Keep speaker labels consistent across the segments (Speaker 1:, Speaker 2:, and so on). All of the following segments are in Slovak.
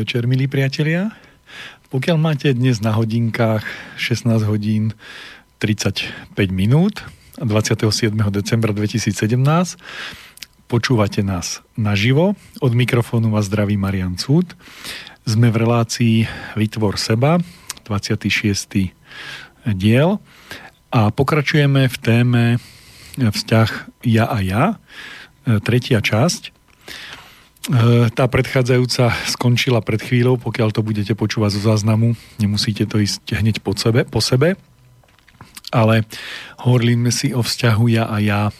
Speaker 1: Podvečer, milí priatelia. Pokiaľ máte dnes na hodinkách 16 hodín 35 minút 27. decembra 2017, počúvate nás naživo. Od mikrofónu vás zdraví Marian Cúd. Sme v relácii Vytvor seba, 26. diel a pokračujeme v téme vzťah ja a ja, tretia časť. E, tá predchádzajúca skončila pred chvíľou, pokiaľ to budete počúvať zo záznamu, nemusíte to ísť hneď po sebe, po sebe. Ale hovoríme si o vzťahu ja a ja e,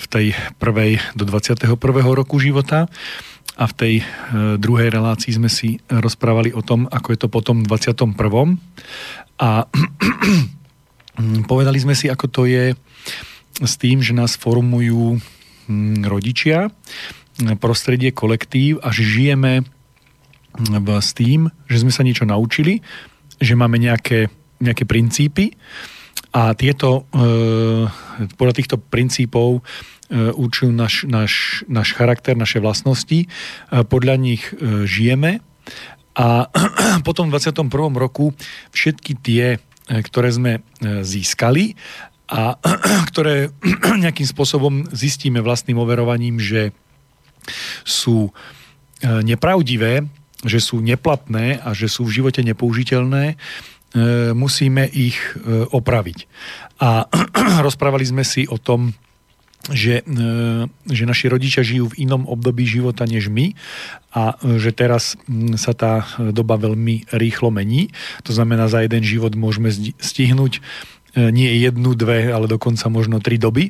Speaker 1: v tej prvej do 21. roku života a v tej e, druhej relácii sme si rozprávali o tom, ako je to potom v 21. A povedali sme si, ako to je s tým, že nás formujú hm, rodičia, prostredie, kolektív a že žijeme s tým, že sme sa niečo naučili, že máme nejaké, nejaké princípy a tieto, e, podľa týchto princípov e, určujú náš, náš, náš charakter, naše vlastnosti, e, podľa nich žijeme a potom v 21. roku všetky tie, ktoré sme získali a ktoré nejakým spôsobom zistíme vlastným overovaním, že sú e, nepravdivé, že sú neplatné a že sú v živote nepoužiteľné, e, musíme ich e, opraviť. A rozprávali sme si o tom, že, že naši rodičia žijú v inom období života než my a že teraz sa tá doba veľmi rýchlo mení. To znamená, za jeden život môžeme stihnúť nie jednu, dve, ale dokonca možno tri doby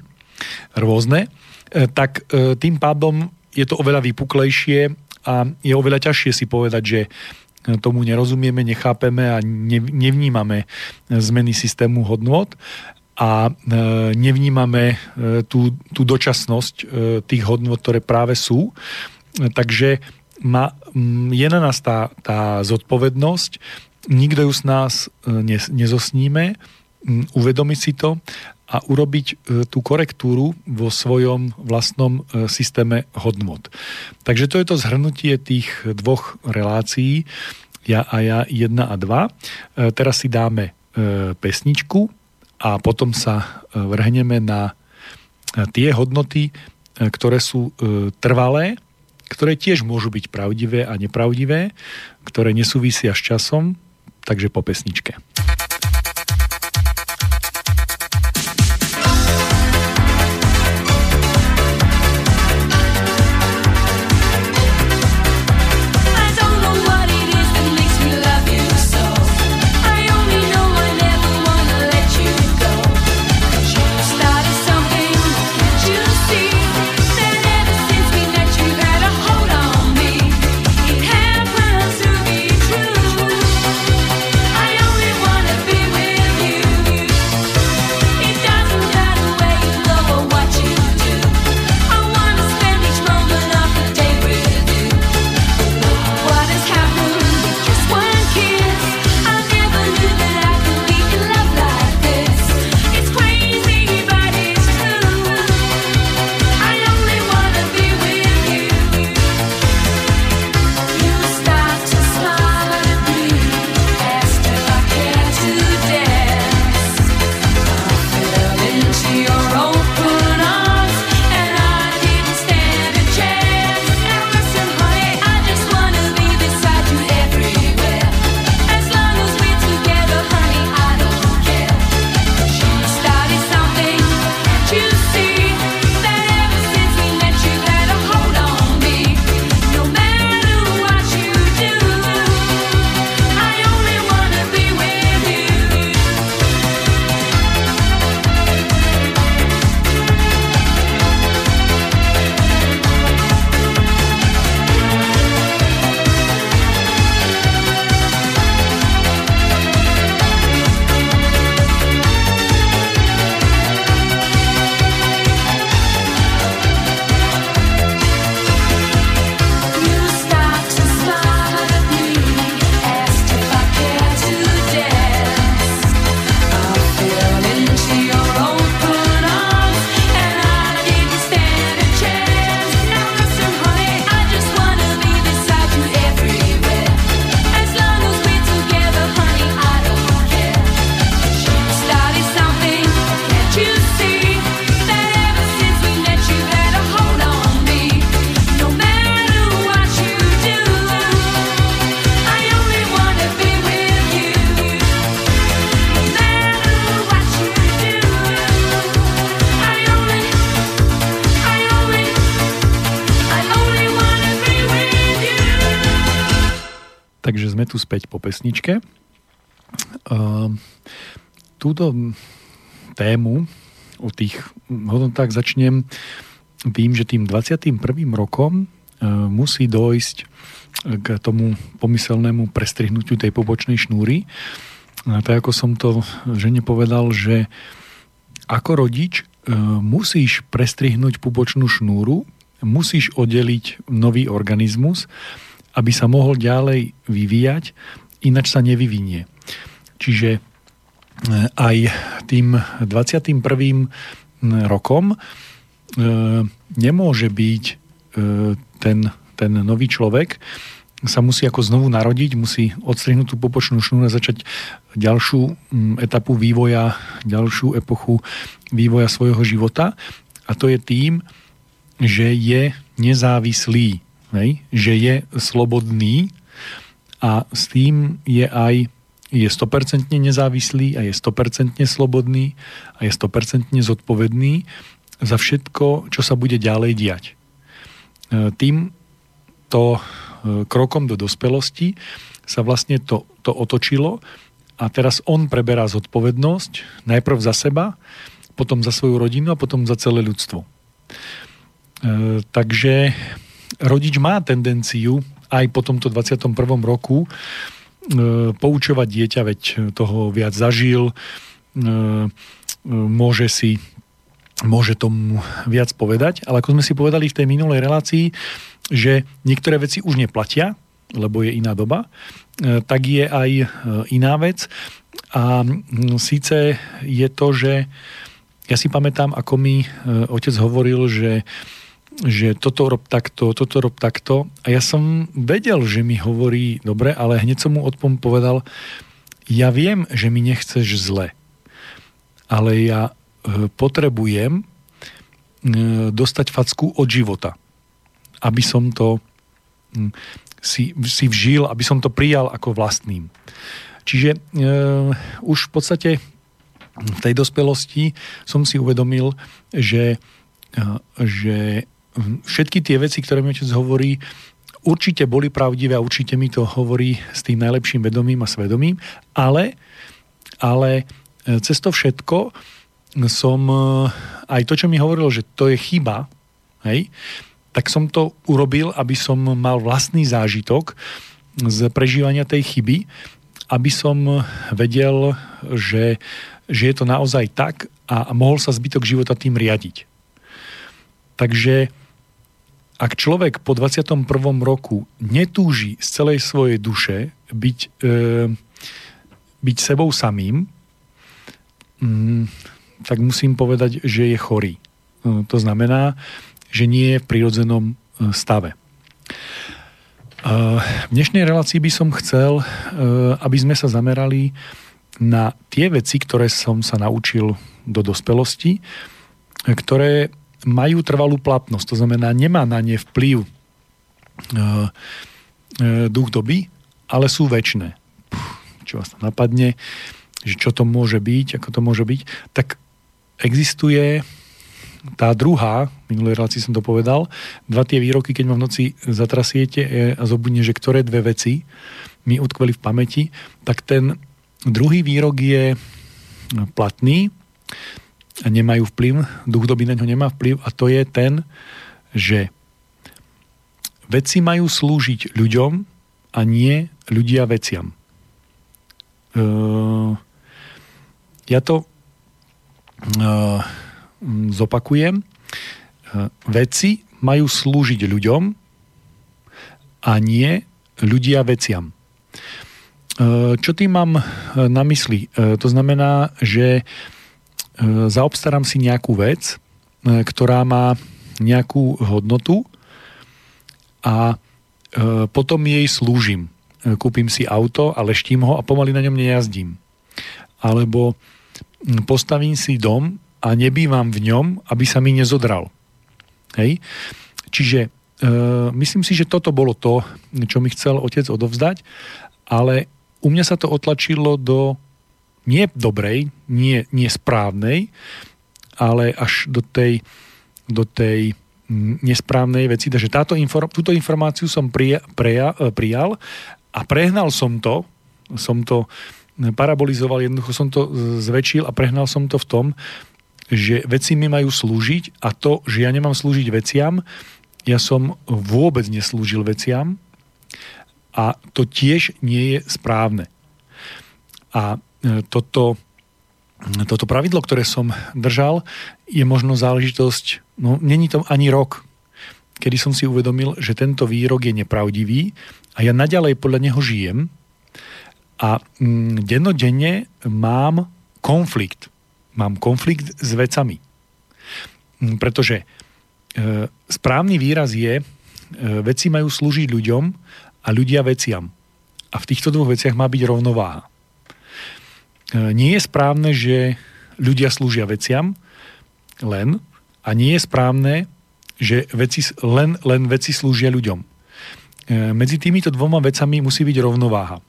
Speaker 1: rôzne. Tak tým pádom je to oveľa vypuklejšie a je oveľa ťažšie si povedať, že tomu nerozumieme, nechápeme a nevnímame zmeny systému hodnot a e, nevnímame e, tú, tú dočasnosť e, tých hodnot, ktoré práve sú. Takže ma, je na nás tá, tá zodpovednosť, nikto ju z nás nezosníme, uvedomiť si to a urobiť e, tú korektúru vo svojom vlastnom e, systéme hodnot. Takže to je to zhrnutie tých dvoch relácií, ja a ja 1 a 2. E, teraz si dáme pesničku a potom sa vrhneme na tie hodnoty, ktoré sú trvalé, ktoré tiež môžu byť pravdivé a nepravdivé, ktoré nesúvisia s časom, takže po pesničke. Sme tu späť po pesničke. Uh, túto tému o tých hodnotách začnem tým, že tým 21. rokom uh, musí dojsť k tomu pomyselnému prestrihnutiu tej pobočnej šnúry. A tak ako som to žene povedal, že ako rodič uh, musíš prestrihnúť pubočnú šnúru, musíš oddeliť nový organizmus, aby sa mohol ďalej vyvíjať, ináč sa nevyvinie. Čiže e, aj tým 21. rokom e, nemôže byť e, ten, ten nový človek, sa musí ako znovu narodiť, musí odstrihnúť tú popočnú šnúru a začať ďalšiu etapu vývoja, ďalšiu epochu vývoja svojho života. A to je tým, že je nezávislý, hej? že je slobodný a s tým je aj je 100% nezávislý a je 100% slobodný a je 100% zodpovedný za všetko, čo sa bude ďalej diať. E, týmto e, krokom do dospelosti sa vlastne to, to otočilo a teraz on preberá zodpovednosť najprv za seba, potom za svoju rodinu a potom za celé ľudstvo. E, takže rodič má tendenciu aj po tomto 21. roku e, poučovať dieťa, veď toho viac zažil, e, môže si môže tomu viac povedať, ale ako sme si povedali v tej minulej relácii, že niektoré veci už neplatia, lebo je iná doba, tak je aj iná vec. A síce je to, že ja si pamätám, ako mi otec hovoril, že že toto rob takto, toto rob takto. A ja som vedel, že mi hovorí dobre, ale hneď som mu odpom povedal, ja viem, že mi nechceš zle, ale ja e, potrebujem e, dostať facku od života, aby som to si, si vžil, aby som to prijal ako vlastným. Čiže e, už v podstate v tej dospelosti som si uvedomil, že, e, že všetky tie veci, ktoré mi otec hovorí, určite boli pravdivé a určite mi to hovorí s tým najlepším vedomím a svedomím, ale, ale e, cez to všetko som e, aj to, čo mi hovoril, že to je chyba, hej, tak som to urobil, aby som mal vlastný zážitok z prežívania tej chyby, aby som vedel, že, že je to naozaj tak a mohol sa zbytok života tým riadiť. Takže ak človek po 21. roku netúži z celej svojej duše byť, e, byť sebou samým, mm, tak musím povedať, že je chorý. E, to znamená, že nie je v prírodzenom e, stave. E, v dnešnej relácii by som chcel, aby sme sa zamerali na tie veci, ktoré som sa naučil do dospelosti, ktoré majú trvalú platnosť, to znamená, nemá na ne vplyv e, e, duch doby, ale sú väčšie. Čo vás napadne, že čo to môže byť, ako to môže byť, tak existuje tá druhá, minulej relácii som to povedal, dva tie výroky, keď ma v noci zatrasiete e, a zobudne, že ktoré dve veci mi utkveli v pamäti, tak ten druhý výrok je platný, nemajú vplyv, duch doby na ňo nemá vplyv a to je ten, že veci majú slúžiť ľuďom a nie ľudia veciam. Uh, ja to uh, zopakujem. Uh, veci majú slúžiť ľuďom a nie ľudia veciam. Čo tým mám na mysli? To znamená, že E, zaobstarám si nejakú vec, e, ktorá má nejakú hodnotu a e, potom jej slúžim. Kúpim si auto a leštím ho a pomaly na ňom nejazdím. Alebo postavím si dom a nebývam v ňom, aby sa mi nezodral. Hej? Čiže e, myslím si, že toto bolo to, čo mi chcel otec odovzdať, ale u mňa sa to otlačilo do nie dobrej, nie, nie správnej, ale až do tej, do tej nesprávnej veci. Takže táto inform, túto informáciu som prija, preja, e, prijal a prehnal som to, som to parabolizoval, jednoducho som to zväčšil a prehnal som to v tom, že veci mi majú slúžiť a to, že ja nemám slúžiť veciam, ja som vôbec neslúžil veciam a to tiež nie je správne. A e, toto, toto pravidlo, ktoré som držal, je možno záležitosť, no není to ani rok, kedy som si uvedomil, že tento výrok je nepravdivý a ja naďalej podľa neho žijem a mm, dennodenne mám konflikt. Mám konflikt s vecami. Mm, pretože e, správny výraz je, e, veci majú slúžiť ľuďom a ľudia veciam. A v týchto dvoch veciach má byť rovnováha. E, nie je správne, že ľudia slúžia veciam len a nie je správne, že veci, len, len veci slúžia ľuďom. E, medzi týmito dvoma vecami musí byť rovnováha. E,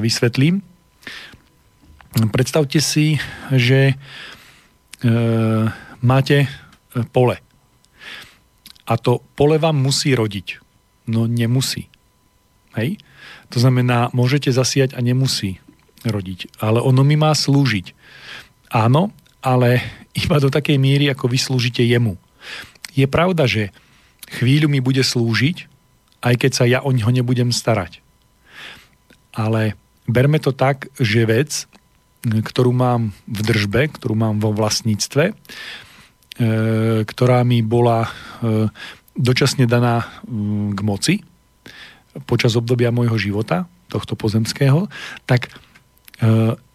Speaker 1: vysvetlím. Predstavte si, že máte pole. A to pole vám musí rodiť. No nemusí. Hej? To znamená, môžete zasiať a nemusí rodiť. Ale ono mi má slúžiť. Áno, ale iba do takej miery, ako vy slúžite jemu. Je pravda, že chvíľu mi bude slúžiť, aj keď sa ja o ňo nebudem starať. Ale berme to tak, že vec, ktorú mám v držbe, ktorú mám vo vlastníctve, e, ktorá mi bola e, dočasne daná k moci počas obdobia môjho života, tohto pozemského, tak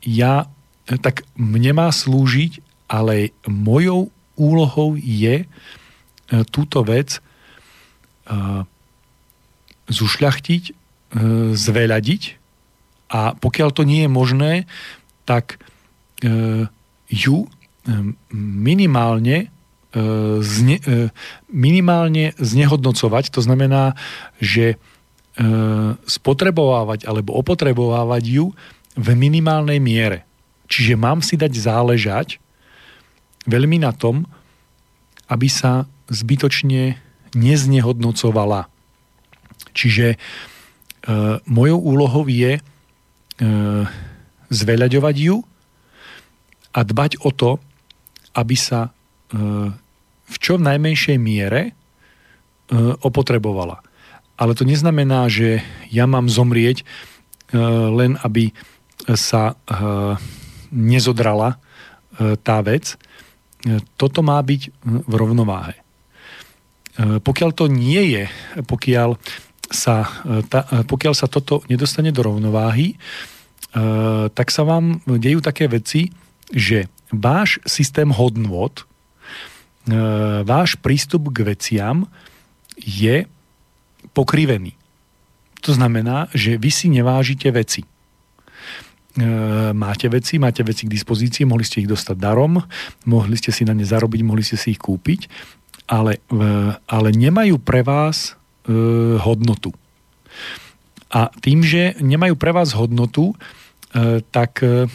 Speaker 1: ja, tak mne má slúžiť, ale mojou úlohou je E, túto vec zušľachtiť, zveľadiť a pokiaľ to nie je možné, tak ju minimálne zne, minimálne znehodnocovať. To znamená, že spotrebovávať alebo opotrebovávať ju v minimálnej miere. Čiže mám si dať záležať veľmi na tom, aby sa zbytočne neznehodnocovala. Čiže e, mojou úlohou je e, zveľaďovať ju a dbať o to, aby sa e, v čo najmenšej miere e, opotrebovala. Ale to neznamená, že ja mám zomrieť e, len aby sa e, nezodrala e, tá vec. E, toto má byť v rovnováhe. Pokiaľ to nie je, pokiaľ sa, ta, pokiaľ sa toto nedostane do rovnováhy, tak sa vám dejú také veci, že váš systém hodnôt, váš prístup k veciam je pokrivený. To znamená, že vy si nevážite veci. Máte veci, máte veci k dispozícii, mohli ste ich dostať darom, mohli ste si na ne zarobiť, mohli ste si ich kúpiť ale, ale nemajú pre vás e, hodnotu. A tým, že nemajú pre vás hodnotu, e, tak e,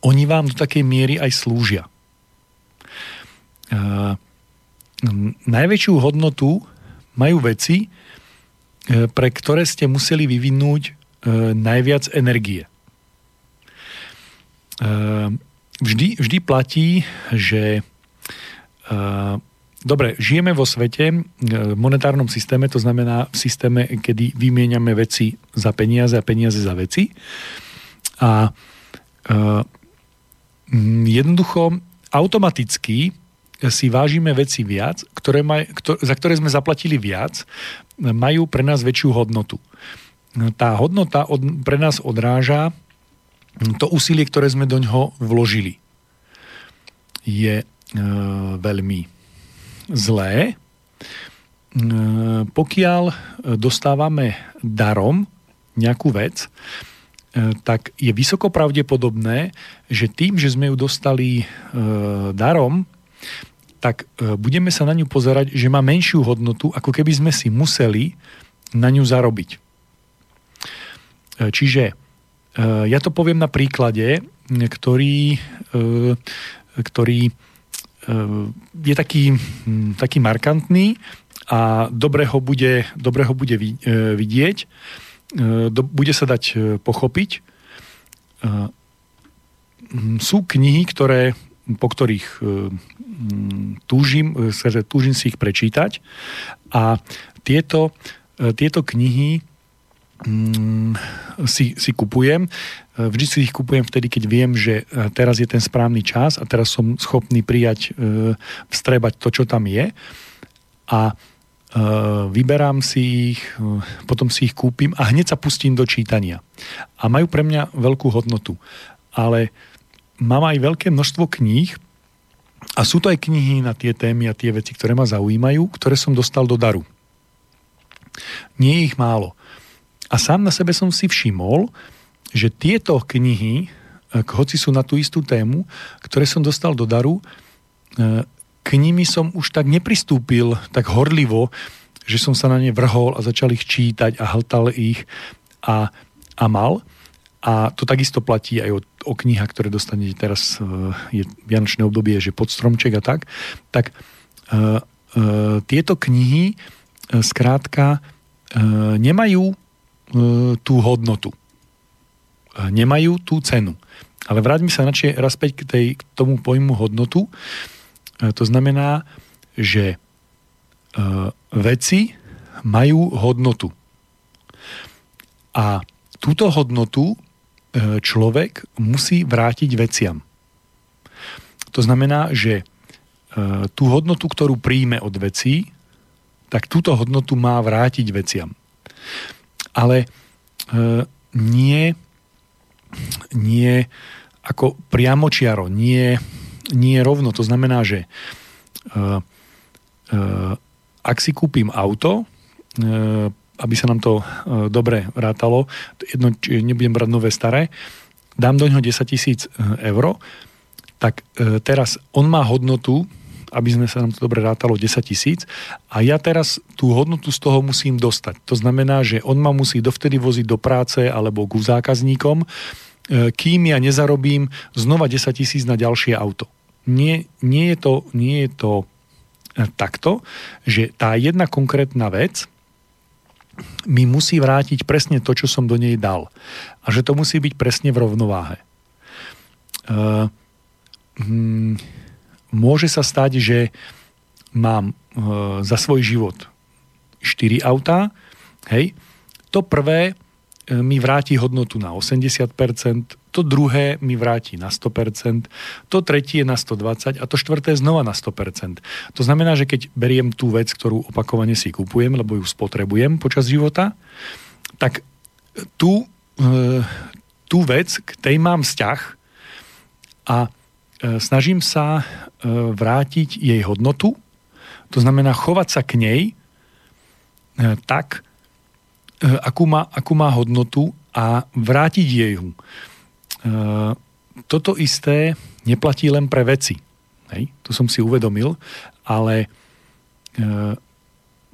Speaker 1: oni vám do takej miery aj slúžia. E, najväčšiu hodnotu majú veci, e, pre ktoré ste museli vyvinúť e, najviac energie. E, vždy, vždy platí, že e, Dobre, žijeme vo svete, e, v monetárnom systéme, to znamená v systéme, kedy vymieňame veci za peniaze a peniaze za veci. A jednoducho automaticky si vážime veci viac, ktoré maj, ktor, za ktoré sme zaplatili viac, majú pre nás väčšiu hodnotu. Tá hodnota od, pre nás odráža to úsilie, ktoré sme do ňoho vložili. Je e, veľmi zlé, pokiaľ dostávame darom nejakú vec, tak je vysoko pravdepodobné, že tým, že sme ju dostali e, darom, tak e, budeme sa na ňu pozerať, že má menšiu hodnotu, ako keby sme si museli na ňu zarobiť. E, čiže ja to poviem na príklade, ktorý, ktorý je taký, hm, taký markantný a dobre ho bude, dobre ho bude vidieť. bude sa dať pochopiť. Sú knihy, ktoré, po ktorých túžim, túžim si ich prečítať a tieto, tieto knihy si, si kupujem. Vždy si ich kupujem vtedy, keď viem, že teraz je ten správny čas a teraz som schopný prijať, vstrebať to, čo tam je. A vyberám si ich, potom si ich kúpim a hneď sa pustím do čítania. A majú pre mňa veľkú hodnotu. Ale mám aj veľké množstvo kníh a sú to aj knihy na tie témy a tie veci, ktoré ma zaujímajú, ktoré som dostal do daru. Nie je ich málo. A sám na sebe som si všimol, že tieto knihy, hoci sú na tú istú tému, ktoré som dostal do daru, k nimi som už tak nepristúpil tak horlivo, že som sa na ne vrhol a začal ich čítať a hltal ich a, a mal. A to takisto platí aj o, o knihách, ktoré dostanete teraz, uh, je vianočné obdobie, že pod stromček a tak. Tak uh, uh, tieto knihy uh, skrátka uh, nemajú tú hodnotu. Uh, nemajú tú cenu. Ale vráťme sa načie raz späť k, tej, k tomu pojmu hodnotu. E, to znamená, že e, veci majú hodnotu. A túto hodnotu e, človek musí vrátiť veciam. To znamená, že tú hodnotu, ktorú príjme od vecí, tak túto hodnotu má vrátiť veciam. Ale nie, nie ako priamočiaro, nie nie rovno. To znamená, že uh, uh, ak si kúpim auto, aby sa nám to dobre rátalo, jedno, nebudem brať nové staré, dám do ňoho 10 tisíc eur, tak teraz on má hodnotu, aby sme sa nám to dobre rátalo 10 tisíc a ja teraz tú hodnotu z toho musím dostať. To znamená, že on ma musí dovtedy voziť do práce alebo ku zákazníkom, kým ja nezarobím znova 10 tisíc na ďalšie auto nie, nie, je to, nie je to e, takto, že tá jedna konkrétna vec mi musí vrátiť presne to, čo som do nej dal. A že to musí byť presne v rovnováhe. Uh, hm, môže sa stať, že mám uh, za svoj život 4 autá, hej, to prvé mi vráti hodnotu na 80%, to druhé mi vráti na 100%, to tretie na 120% a to štvrté znova na 100%. To znamená, že keď beriem tú vec, ktorú opakovane si kupujem, lebo ju spotrebujem počas života, tak tú, e, tú vec, k tej mám vzťah a e, snažím sa e, vrátiť jej hodnotu, to znamená chovať sa k nej tak, akú má, akú má hodnotu a vrátiť jej ju. Toto isté neplatí len pre veci. Hej? To som si uvedomil, ale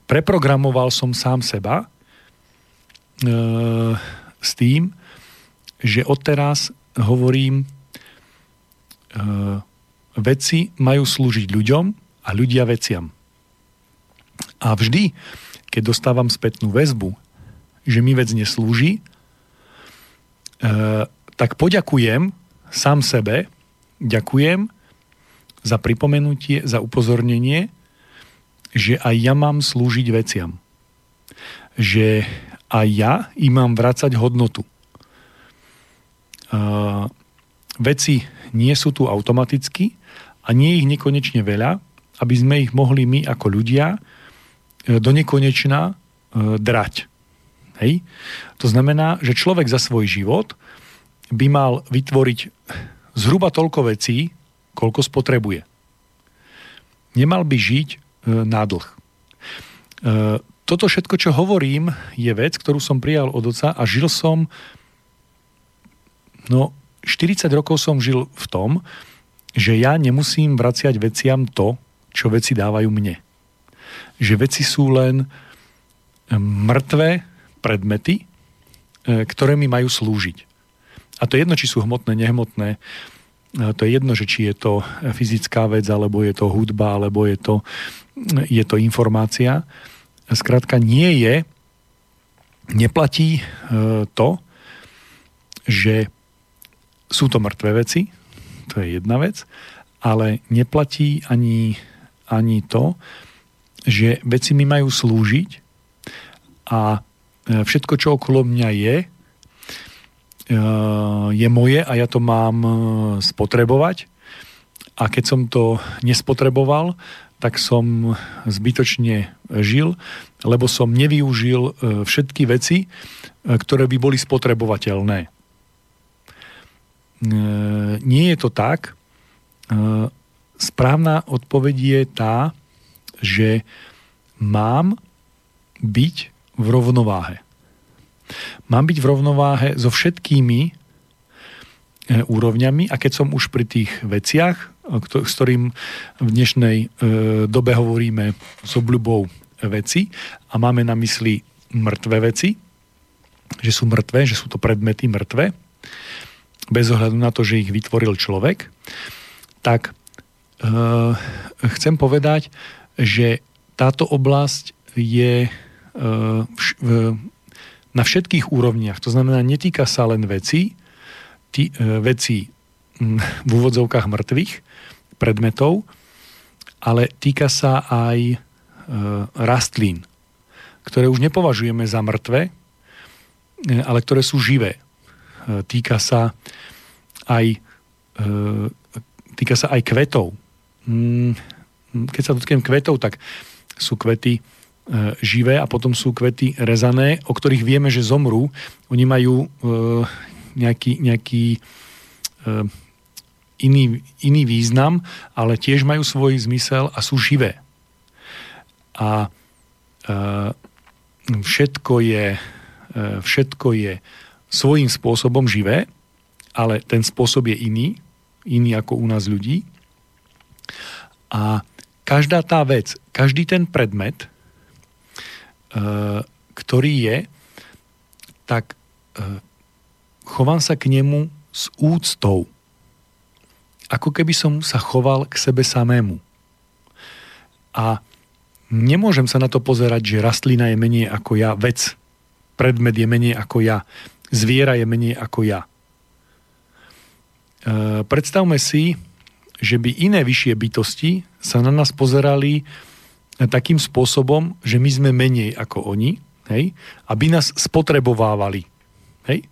Speaker 1: preprogramoval som sám seba s tým, že odteraz hovorím, veci majú slúžiť ľuďom a ľudia veciam. A vždy, keď dostávam spätnú väzbu, že mi vec neslúži, tak poďakujem sám sebe, ďakujem za pripomenutie, za upozornenie, že aj ja mám slúžiť veciam. Že aj ja im mám vrácať hodnotu. Uh, veci nie sú tu automaticky a nie ich nekonečne veľa, aby sme ich mohli my ako ľudia e, do nekonečna uh, drať. Hej? To znamená, že človek za svoj život by mal vytvoriť zhruba toľko vecí, koľko spotrebuje. Nemal by žiť e, na dlh. E, toto všetko, čo hovorím, je vec, ktorú som prijal od oca a žil som, no 40 rokov som žil v tom, že ja nemusím vraciať veciam to, čo veci dávajú mne. Že veci sú len mŕtve predmety, e, ktoré mi majú slúžiť. A to je jedno, či sú hmotné, nehmotné. To je jedno, že či je to fyzická vec, alebo je to hudba, alebo je to, je to informácia. Skrátka nie je neplatí to, že sú to mŕtve veci, to je jedna vec, ale neplatí ani, ani to, že veci mi majú slúžiť a všetko, čo okolo mňa je, je moje a ja to mám spotrebovať a keď som to nespotreboval, tak som zbytočne žil, lebo som nevyužil e, všetky veci, e, ktoré by boli spotrebovateľné. E, nie je to tak. Správna odpoveď je tá, že mám byť v rovnováhe. Mám byť v rovnováhe so všetkými úrovňami a keď som už pri tých veciach, s ktorým v dnešnej e, dobe hovoríme s obľubou veci a máme na mysli mŕtve veci, že sú mŕtve, že sú to predmety mŕtve, bez ohľadu na to, že ich vytvoril človek, tak e, chcem povedať, že táto oblasť je e, na všetkých úrovniach. To znamená, netýka sa len veci, tí, veci v úvodzovkách mŕtvych, predmetov, ale týka sa aj e, rastlín, ktoré už nepovažujeme za mŕtve, e, ale ktoré sú živé. E, týka sa aj, e, týka sa aj kvetov. Mm, keď sa dotknem kvetov, tak sú kvety e, živé a potom sú kvety rezané, o ktorých vieme, že zomrú. Oni majú nejaký, nejaký iný, iný význam, ale tiež majú svoj zmysel a sú živé. A všetko je, všetko je svojím spôsobom živé, ale ten spôsob je iný, iný ako u nás ľudí. A každá tá vec, každý ten predmet, e, ktorý je, tak e, chovám sa k nemu s úctou ako keby som sa choval k sebe samému. A nemôžem sa na to pozerať, že rastlina je menej ako ja, vec, predmet je menej ako ja, zviera je menej ako ja. E, predstavme si, že by iné vyššie bytosti sa na nás pozerali takým spôsobom, že my sme menej ako oni, hej, aby nás spotrebovávali. Hej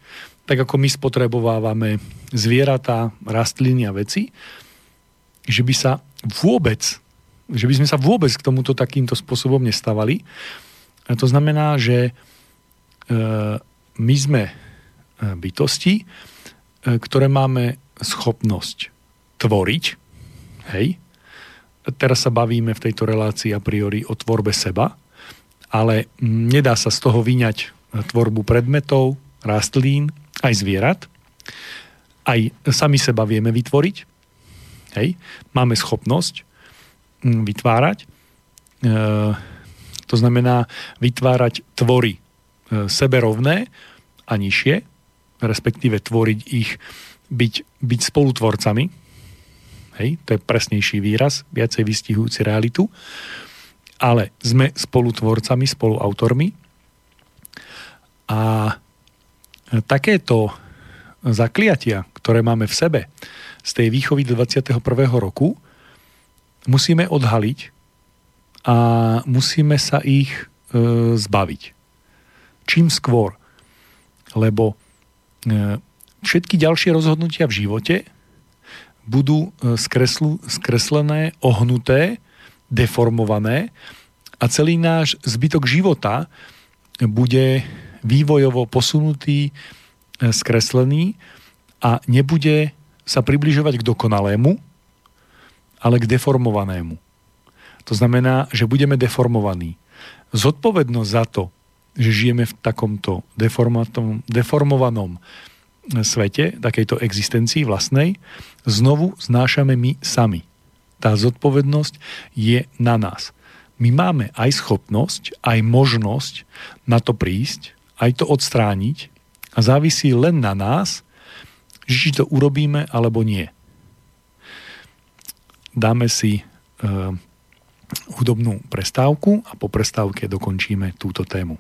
Speaker 1: tak ako my spotrebovávame zvieratá, rastliny a veci, že by sa vôbec, že by sme sa vôbec k tomuto takýmto spôsobom nestavali. A to znamená, že e, my sme e, bytosti, e, ktoré máme schopnosť tvoriť, hej, teraz sa bavíme v tejto relácii a priori o tvorbe seba, ale nedá sa z toho vyňať tvorbu predmetov, rastlín, aj zvierat, aj sami seba vieme vytvoriť. Hej. Máme schopnosť mm, vytvárať. E, to znamená vytvárať tvory e, seberovné a nižšie, respektíve tvoriť ich, byť, byť spolutvorcami. Hej, to je presnejší výraz, viacej vystihujúci realitu. Ale sme spolutvorcami, spoluautormi. A takéto zakliatia, ktoré máme v sebe z tej výchovy do 21. roku, musíme odhaliť a musíme sa ich e, zbaviť. Čím skôr. Lebo všetky ďalšie rozhodnutia v živote budú e, skreslu, skreslené, ohnuté, deformované a celý náš zbytok života bude vývojovo posunutý, e, skreslený a nebude sa približovať k dokonalému, ale k deformovanému. To znamená, že budeme deformovaní. Zodpovednosť za to, že žijeme v takomto deformovanom e, svete, takejto existencii vlastnej, znovu znášame my sami. Tá zodpovednosť je na nás. My máme aj schopnosť, aj možnosť na to prísť, aj to odstrániť a závisí len na nás, či to urobíme alebo nie. Dáme si e, hudobnú prestávku a po prestávke dokončíme túto tému.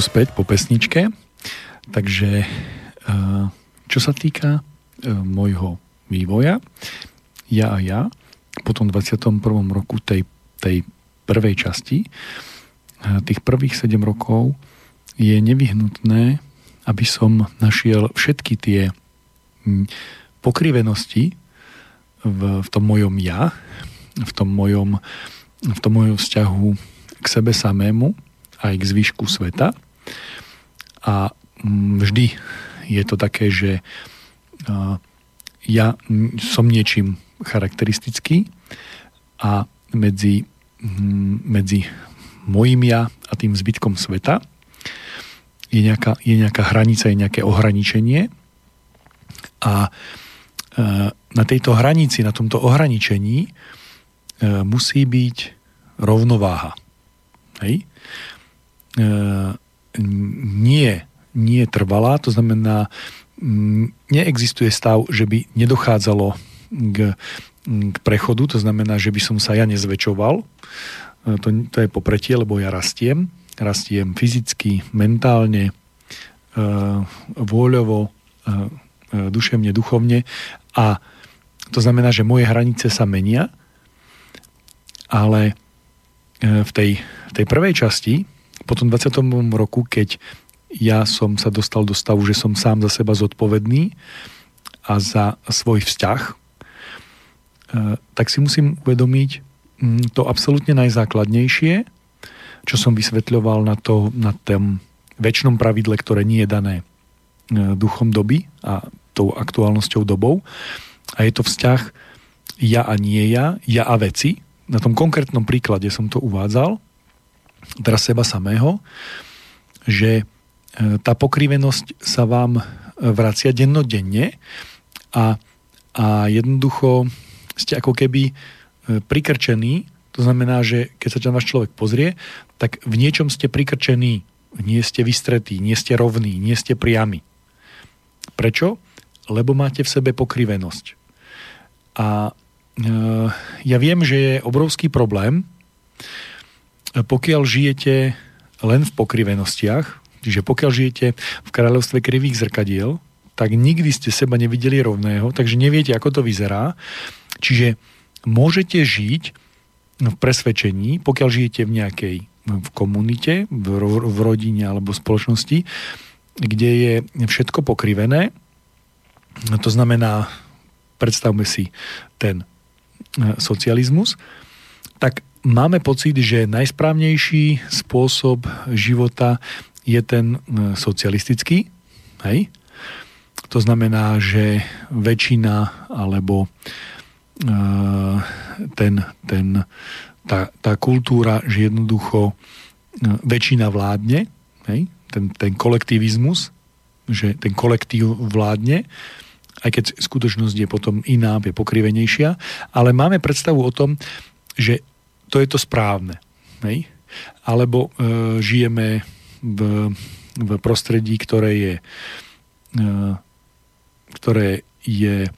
Speaker 1: Späť po pesničke. Takže eh, čo sa týka eh, môjho vývoja, ja a ja, po tom 21. roku tej, tej prvej časti, eh, tých prvých 7 rokov je nevyhnutné, aby som našiel všetky tie pokrivenosti v, v tom mojom ja, v tom mojom, v tom mojom vzťahu k sebe samému aj k zvyšku sveta a mm, vždy je to také, že ja som niečím charakteristický a medzi, medzi mojim ja a tým zbytkom sveta je nejaká, je nejaká hranica, je nejaké ohraničenie a e, na tejto hranici, na tomto ohraničení e, musí byť rovnováha. Hej? E, nie, nie trvalá, to znamená, neexistuje stav, že by nedochádzalo k, k prechodu, to znamená, že by som sa ja nezväčšoval, to, to je popretie, lebo ja rastiem, rastiem fyzicky, mentálne, vôľovo, duševne, duchovne. A to znamená, že moje hranice sa menia, ale v tej, v tej prvej časti, po tom 20. roku, keď ja som sa dostal do stavu, že som sám za seba zodpovedný a za svoj vzťah, e, tak si musím uvedomiť mm, to absolútne najzákladnejšie, čo som vysvetľoval na, to, na tom väčšnom pravidle, ktoré nie je dané e, duchom doby a tou aktuálnosťou dobou. A je to vzťah ja a nie ja, ja a veci. Na tom konkrétnom príklade som to uvádzal, teraz seba samého, že E, tá pokrivenosť sa vám vracia dennodenne a, a jednoducho ste ako keby e, prikrčení, to znamená, že keď sa tam váš človek pozrie, tak v niečom ste prikrčení, nie ste vystretí, nie ste rovní, nie ste priami. Prečo? Lebo máte v sebe pokrivenosť. A e, ja viem, že je obrovský problém, pokiaľ žijete len v pokrivenostiach, Čiže pokiaľ žijete v kráľovstve krivých zrkadiel, tak nikdy ste seba nevideli rovného, takže neviete, ako to vyzerá. Čiže môžete žiť v presvedčení, pokiaľ žijete v nejakej v komunite, v, v rodine alebo spoločnosti, kde je všetko pokrivené. To znamená, predstavme si ten e, socializmus, tak máme pocit, že najsprávnejší spôsob života je ten e, socialistický, hej? To znamená, že väčšina alebo uh, ten, ten, tá, tá kultúra, že jednoducho uh, väčšina vládne, hej? Ten, ten kolektivizmus, že ten kolektív vládne, aj keď skutočnosť je potom iná, je pokrivenejšia, ale máme predstavu o tom, že to je to správne. Hej? Alebo e, žijeme v, v prostredí, ktoré je, e, ktoré je e,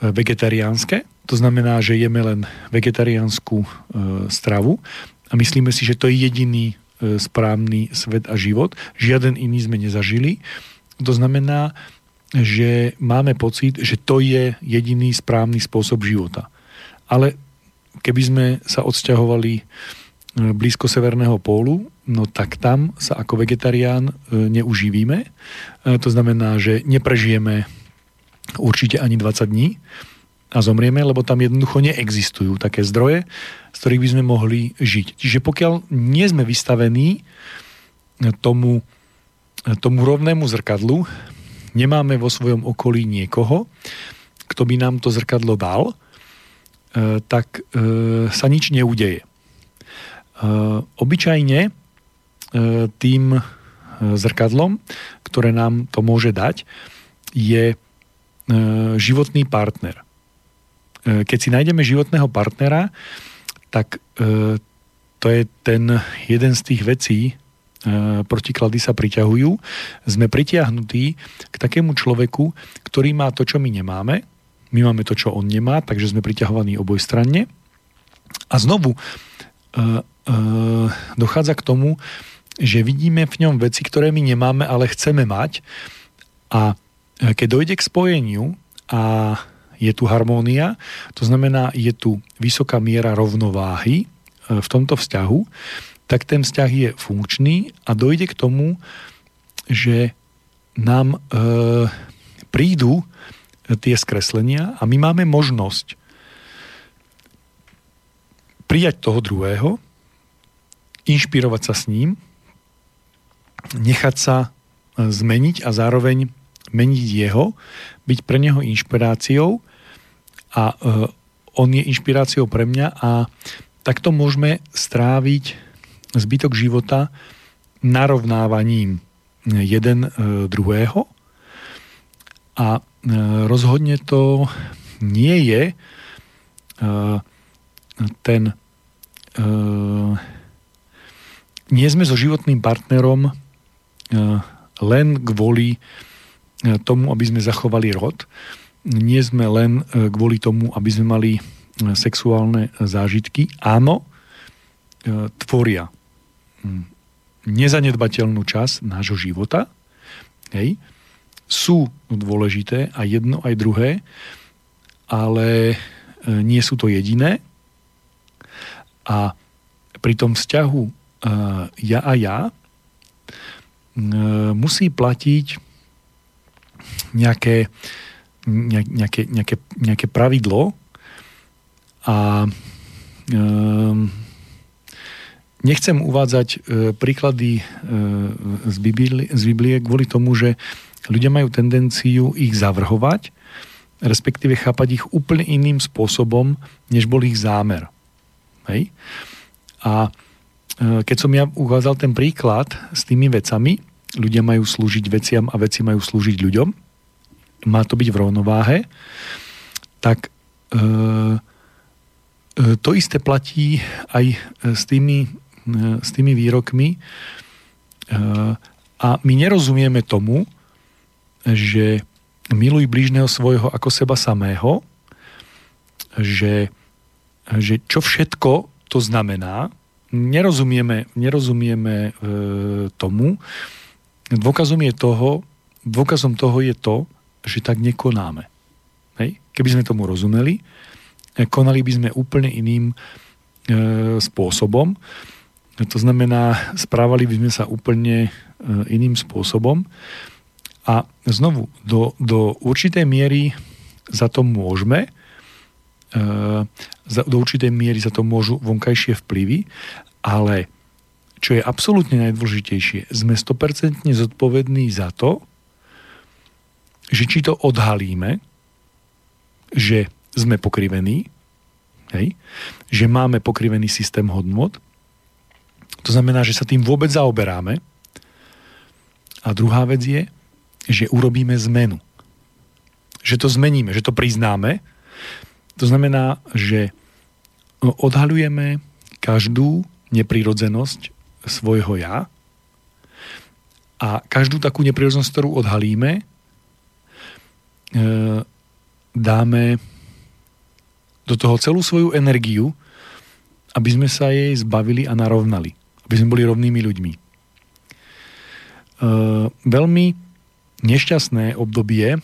Speaker 1: vegetariánske. To znamená, že jeme len vegetariánsku e, stravu a myslíme si, že to je jediný správny svet a život. Žiaden iný sme nezažili. To znamená, že máme pocit, že to je jediný správny spôsob života. Ale keby sme sa odsťahovali blízko severného pólu, no tak tam sa ako vegetarián e, neuživíme. E, to znamená, že neprežijeme určite ani 20 dní a zomrieme, lebo tam jednoducho neexistujú také zdroje, z ktorých by sme mohli žiť. Čiže pokiaľ nie sme vystavení tomu, tomu rovnému zrkadlu, nemáme vo svojom okolí niekoho, kto by nám to zrkadlo dal, e, tak sa nič neudeje. Eh, obyčajne tým zrkadlom, ktoré nám to môže dať, je životný partner. Keď si nájdeme životného partnera, tak to je ten jeden z tých vecí, protiklady sa priťahujú. Sme pritiahnutí k takému človeku, ktorý má to, čo my nemáme. My máme to, čo on nemá, takže sme priťahovaní obojstranne. A znovu, Eh, dochádza k tomu, že vidíme v ňom veci, ktoré my nemáme, ale chceme mať. A eh, keď dojde k spojeniu a je tu harmónia, to znamená, je tu vysoká miera rovnováhy eh, v tomto vzťahu, tak ten vzťah je funkčný a dojde k tomu, že nám e, prídu tie skreslenia a my máme možnosť prijať toho druhého inšpirovať sa s ním, nechať sa e, zmeniť a zároveň meniť jeho, byť pre neho inšpiráciou a on je inšpiráciou pre mňa a takto môžeme stráviť zbytok života narovnávaním jeden druhého. A rozhodne to nie je ten nie sme so životným partnerom len kvôli tomu, aby sme zachovali rod. Nie sme len kvôli tomu, aby sme mali sexuálne zážitky. Áno, tvoria nezanedbateľnú časť nášho života. Hej. Sú dôležité aj jedno, aj druhé, ale nie sú to jediné. A pri tom vzťahu ja a ja musí platiť nejaké, nejaké, nejaké, nejaké pravidlo a nechcem uvádzať e, príklady e, z Biblie, z Biblie kvôli tomu, že ľudia majú tendenciu ich zavrhovať, respektíve chápať ich úplne iným spôsobom, než bol ich zámer. Hej? A e, keď som ja uvádzal ten príklad s tými vecami, ľudia majú slúžiť veciam a veci majú slúžiť ľuďom, má to byť v rovnováhe, tak e, e, to isté platí aj s tými, e, s tými výrokmi e, a my nerozumieme tomu, že miluj blížneho svojho ako seba samého, že, že čo všetko to znamená, nerozumieme, nerozumieme e, tomu, Dôkazom, je toho, dôkazom toho je to, že tak nekonáme. Hej? Keby sme tomu rozumeli, eh, konali by sme úplne iným e, spôsobom. To znamená, správali by sme sa úplne e, iným spôsobom. A znovu, do, do určitej miery za to môžeme, e, za, do určitej miery za to môžu vonkajšie vplyvy, ale čo je absolútne najdôležitejšie, sme 100% zodpovední za to, že či to odhalíme, že sme pokrivení, hej, že máme pokrivený systém hodnot, to znamená, že sa tým vôbec zaoberáme. A druhá vec je, že urobíme zmenu. Že to zmeníme, že to priznáme. To znamená, že odhalujeme každú neprirodzenosť svojho ja a každú takú neprirodzenosť, ktorú odhalíme, e, dáme do toho celú svoju energiu, aby sme sa jej zbavili a narovnali. Aby sme boli rovnými ľuďmi. E, veľmi nešťastné obdobie,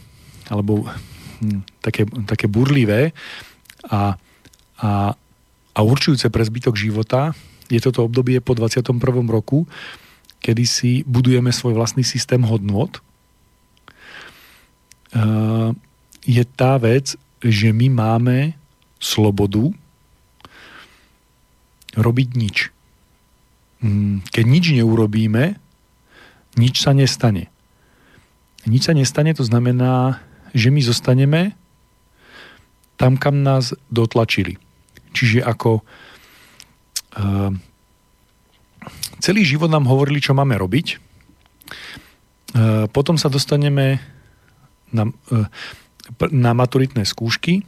Speaker 1: alebo hm, také, také burlivé a, a, a určujúce pre zbytok života je toto obdobie po 21. roku, kedy si budujeme svoj vlastný systém hodnot, je tá vec, že my máme slobodu robiť nič. Mm, keď nič neurobíme, nič sa nestane. Nič sa nestane, to znamená, že my zostaneme tam, kam nás dotlačili. Čiže ako Ehm, celý život nám hovorili, čo máme robiť. Ehm, potom sa dostaneme na, ehm, na maturitné skúšky,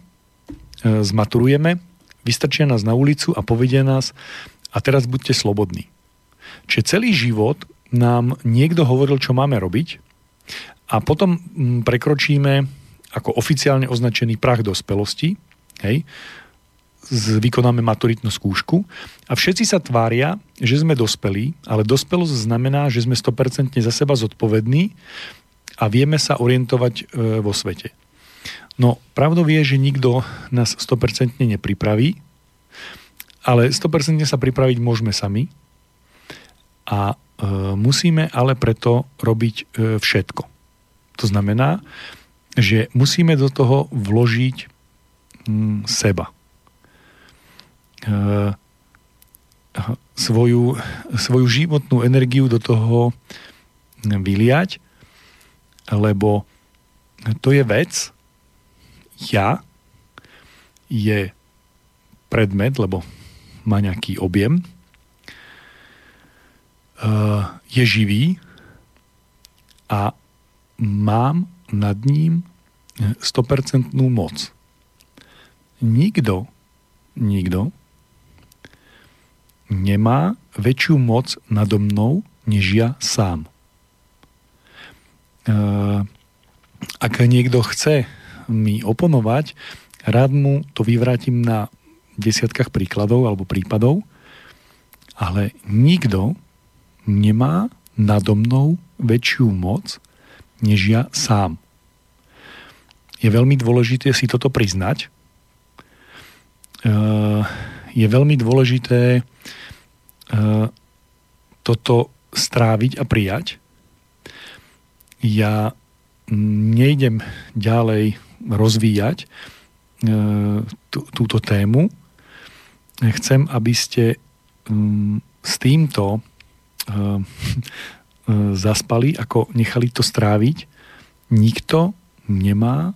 Speaker 1: zmaturujeme, vystrčia nás na ulicu a povedia nás a teraz buďte slobodní. Čiže celý život nám niekto hovoril, čo máme robiť a potom mm, prekročíme ako oficiálne označený prach dospelosti, hej, vykonáme maturitnú skúšku a všetci sa tvária, že sme dospelí, ale dospelosť znamená, že sme 100% za seba zodpovední a vieme sa orientovať e, vo svete. No, pravdou je, že nikto nás 100% nepripraví, ale 100% sa pripraviť môžeme sami a musíme ale preto robiť e, všetko. To znamená, že musíme do toho vložiť mm, seba. Eh, svoju, svoju životnú energiu do toho vyliať, lebo to je vec, ja je predmet, lebo má nejaký objem, je živý a mám nad ním 100% moc. Nikto, nikto nemá väčšiu moc nado mnou, než ja sám. Ak niekto chce mi oponovať, rád mu to vyvrátim na desiatkách príkladov alebo prípadov, ale nikto nemá nado mnou väčšiu moc, než ja sám. Je veľmi dôležité si toto priznať. Je veľmi dôležité toto stráviť a prijať. Ja nejdem ďalej rozvíjať e, tú, túto tému. Chcem, aby ste mm, s týmto zaspali, ako nechali to stráviť. Nikto nemá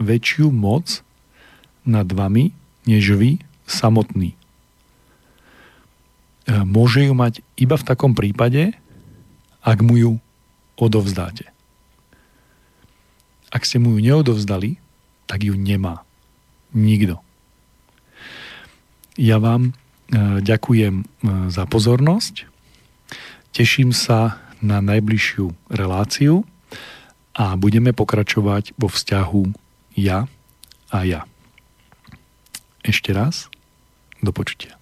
Speaker 1: väčšiu moc nad vami, než vy samotný. Môže ju mať iba v takom prípade, ak mu ju odovzdáte. Ak ste mu ju neodovzdali, tak ju nemá. Nikto. Ja vám e, ďakujem za pozornosť. Teším sa na najbližšiu reláciu a budeme pokračovať vo vzťahu ja a ja. Ešte raz, do počutia.